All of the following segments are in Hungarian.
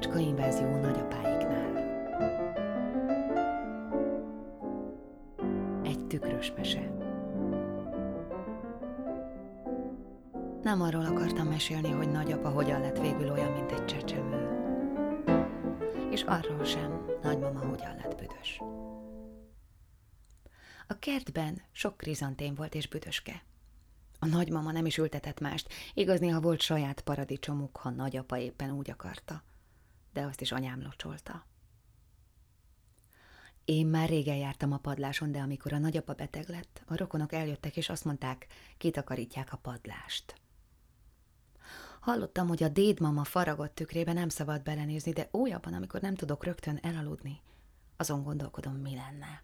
macska invázió nagyapáiknál. Egy tükrös mese. Nem arról akartam mesélni, hogy nagyapa hogyan lett végül olyan, mint egy csecsemő. És arról sem, nagymama hogyan lett büdös. A kertben sok krizantén volt és büdöske. A nagymama nem is ültetett mást, igaz néha volt saját paradicsomuk, ha nagyapa éppen úgy akarta. De azt is anyám locsolta. Én már régen jártam a padláson, de amikor a nagyapa beteg lett, a rokonok eljöttek és azt mondták, kitakarítják a padlást. Hallottam, hogy a dédmama faragott tükrébe nem szabad belenézni, de újabban, amikor nem tudok rögtön elaludni, azon gondolkodom, mi lenne.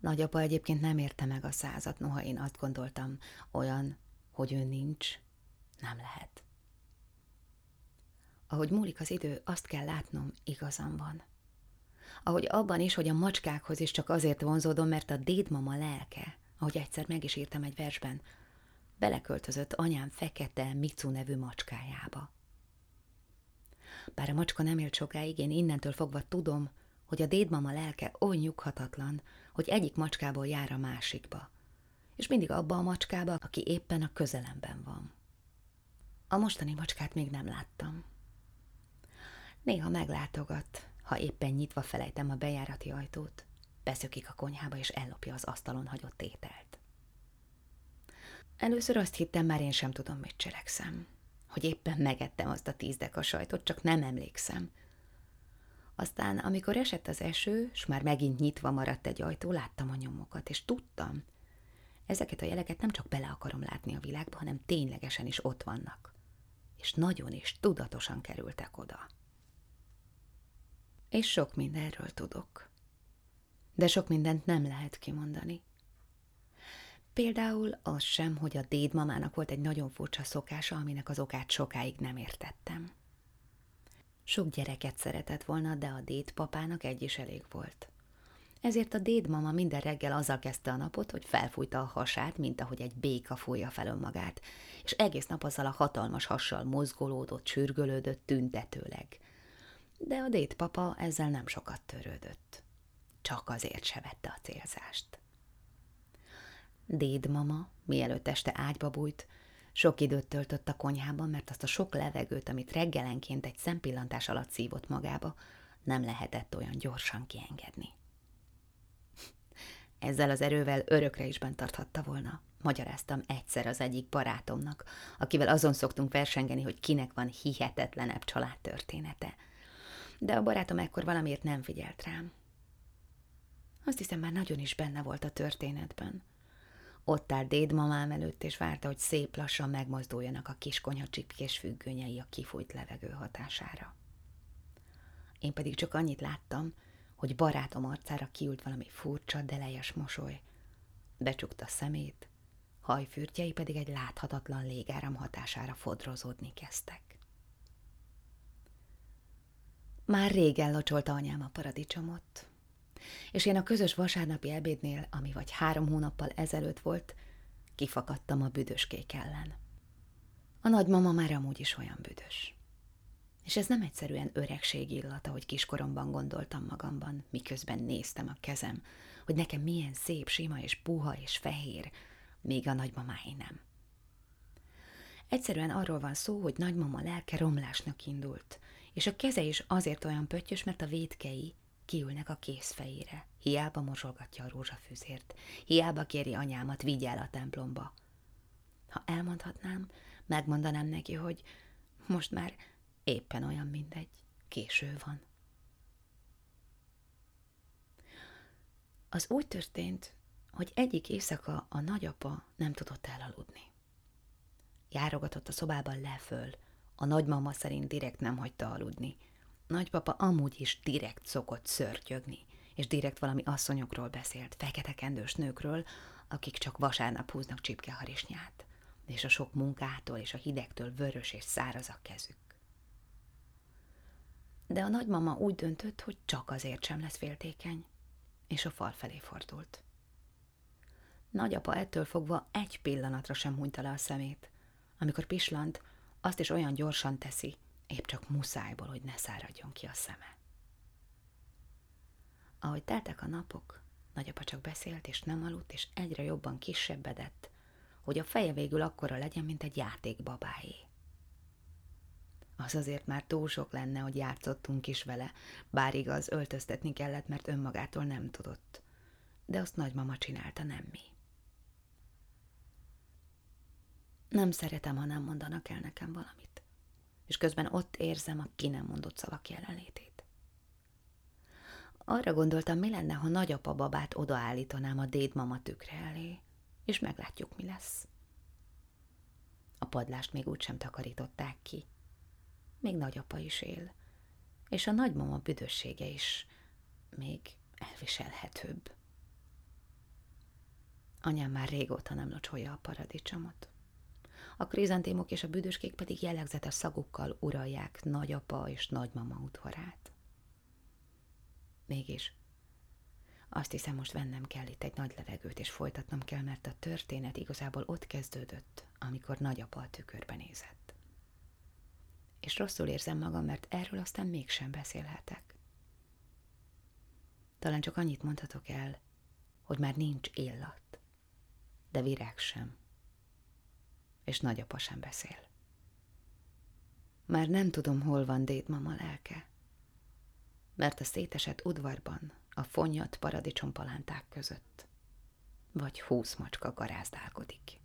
Nagyapa egyébként nem érte meg a százat, noha én azt gondoltam, olyan, hogy ő nincs, nem lehet. Ahogy múlik az idő, azt kell látnom, igazam van. Ahogy abban is, hogy a macskákhoz is csak azért vonzódom, mert a dédmama lelke, ahogy egyszer meg is írtam egy versben, beleköltözött anyám fekete Micu nevű macskájába. Bár a macska nem élt sokáig, én innentől fogva tudom, hogy a dédmama lelke oly nyughatatlan, hogy egyik macskából jár a másikba, és mindig abba a macskába, aki éppen a közelemben van. A mostani macskát még nem láttam. Néha meglátogat, ha éppen nyitva felejtem a bejárati ajtót, beszökik a konyhába és ellopja az asztalon hagyott ételt. Először azt hittem, már én sem tudom, mit cselekszem. Hogy éppen megettem azt a tíz deka sajtot, csak nem emlékszem. Aztán, amikor esett az eső, s már megint nyitva maradt egy ajtó, láttam a nyomokat, és tudtam, ezeket a jeleket nem csak bele akarom látni a világba, hanem ténylegesen is ott vannak. És nagyon is tudatosan kerültek oda. És sok mindenről tudok. De sok mindent nem lehet kimondani. Például az sem, hogy a dédmamának volt egy nagyon furcsa szokása, aminek az okát sokáig nem értettem. Sok gyereket szeretett volna, de a dédpapának egy is elég volt. Ezért a dédmama minden reggel azzal kezdte a napot, hogy felfújta a hasát, mint ahogy egy béka fújja fel önmagát, és egész nap azzal a hatalmas hassal mozgolódott, sürgölődött tüntetőleg. De a dédpapa ezzel nem sokat törődött. Csak azért se vette a célzást. Dédmama, mielőtt este ágyba bújt, sok időt töltött a konyhában, mert azt a sok levegőt, amit reggelenként egy szempillantás alatt szívott magába, nem lehetett olyan gyorsan kiengedni. Ezzel az erővel örökre is bent tarthatta volna. Magyaráztam egyszer az egyik barátomnak, akivel azon szoktunk versengeni, hogy kinek van hihetetlenebb családtörténete. De a barátom ekkor valamiért nem figyelt rám. Azt hiszem, már nagyon is benne volt a történetben – ott áll dédmamám előtt, és várta, hogy szép lassan megmozduljanak a kiskonyha csipkés függönyei a kifújt levegő hatására. Én pedig csak annyit láttam, hogy barátom arcára kiült valami furcsa, delejes mosoly. Becsukta szemét, hajfürtjei pedig egy láthatatlan légáram hatására fodrozódni kezdtek. Már régen locsolta anyám a paradicsomot, és én a közös vasárnapi ebédnél, ami vagy három hónappal ezelőtt volt, kifakadtam a büdöskék ellen. A nagymama már amúgy is olyan büdös. És ez nem egyszerűen öregség illata, hogy kiskoromban gondoltam magamban, miközben néztem a kezem, hogy nekem milyen szép, sima és puha és fehér, még a nagymamáé nem. Egyszerűen arról van szó, hogy nagymama lelke romlásnak indult, és a keze is azért olyan pöttyös, mert a védkei kiülnek a készfejére. Hiába mosolgatja a rózsafűzért, hiába kéri anyámat, vigy el a templomba. Ha elmondhatnám, megmondanám neki, hogy most már éppen olyan mindegy, késő van. Az úgy történt, hogy egyik éjszaka a nagyapa nem tudott elaludni. Járogatott a szobában leföl, a nagymama szerint direkt nem hagyta aludni – Nagypapa amúgy is direkt szokott szörtyögni, és direkt valami asszonyokról beszélt, fekete kendős nőkről, akik csak vasárnap húznak csipkeharisnyát, és a sok munkától és a hidegtől vörös és száraz a kezük. De a nagymama úgy döntött, hogy csak azért sem lesz féltékeny, és a fal felé fordult. Nagyapa ettől fogva egy pillanatra sem hunyta le a szemét. Amikor pislant, azt is olyan gyorsan teszi, épp csak muszájból, hogy ne száradjon ki a szeme. Ahogy teltek a napok, nagyapa csak beszélt és nem aludt, és egyre jobban kisebbedett, hogy a feje végül akkora legyen, mint egy játékbabáé. Az azért már túl sok lenne, hogy játszottunk is vele, bár igaz, öltöztetni kellett, mert önmagától nem tudott. De azt nagymama csinálta, nem mi. Nem szeretem, ha nem mondanak el nekem valamit. És közben ott érzem a ki nem mondott szavak jelenlétét. Arra gondoltam, mi lenne, ha nagyapa babát odaállítanám a dédmama tükre elé, és meglátjuk, mi lesz. A padlást még úgysem takarították ki. Még nagyapa is él, és a nagymama büdössége is még elviselhetőbb. Anyám már régóta nem locsolja a paradicsomot. A krizantémok és a büdöskék pedig jellegzetes szagukkal uralják nagyapa és nagymama udvarát. Mégis azt hiszem, most vennem kell itt egy nagy levegőt, és folytatnom kell, mert a történet igazából ott kezdődött, amikor nagyapa a tükörbe nézett. És rosszul érzem magam, mert erről aztán mégsem beszélhetek. Talán csak annyit mondhatok el, hogy már nincs illat, de virág sem, és nagyapa sem beszél. Már nem tudom, hol van dédmama lelke, mert a szétesett udvarban a fonnyat paradicsompalánták között, vagy húsz macska garázdálkodik.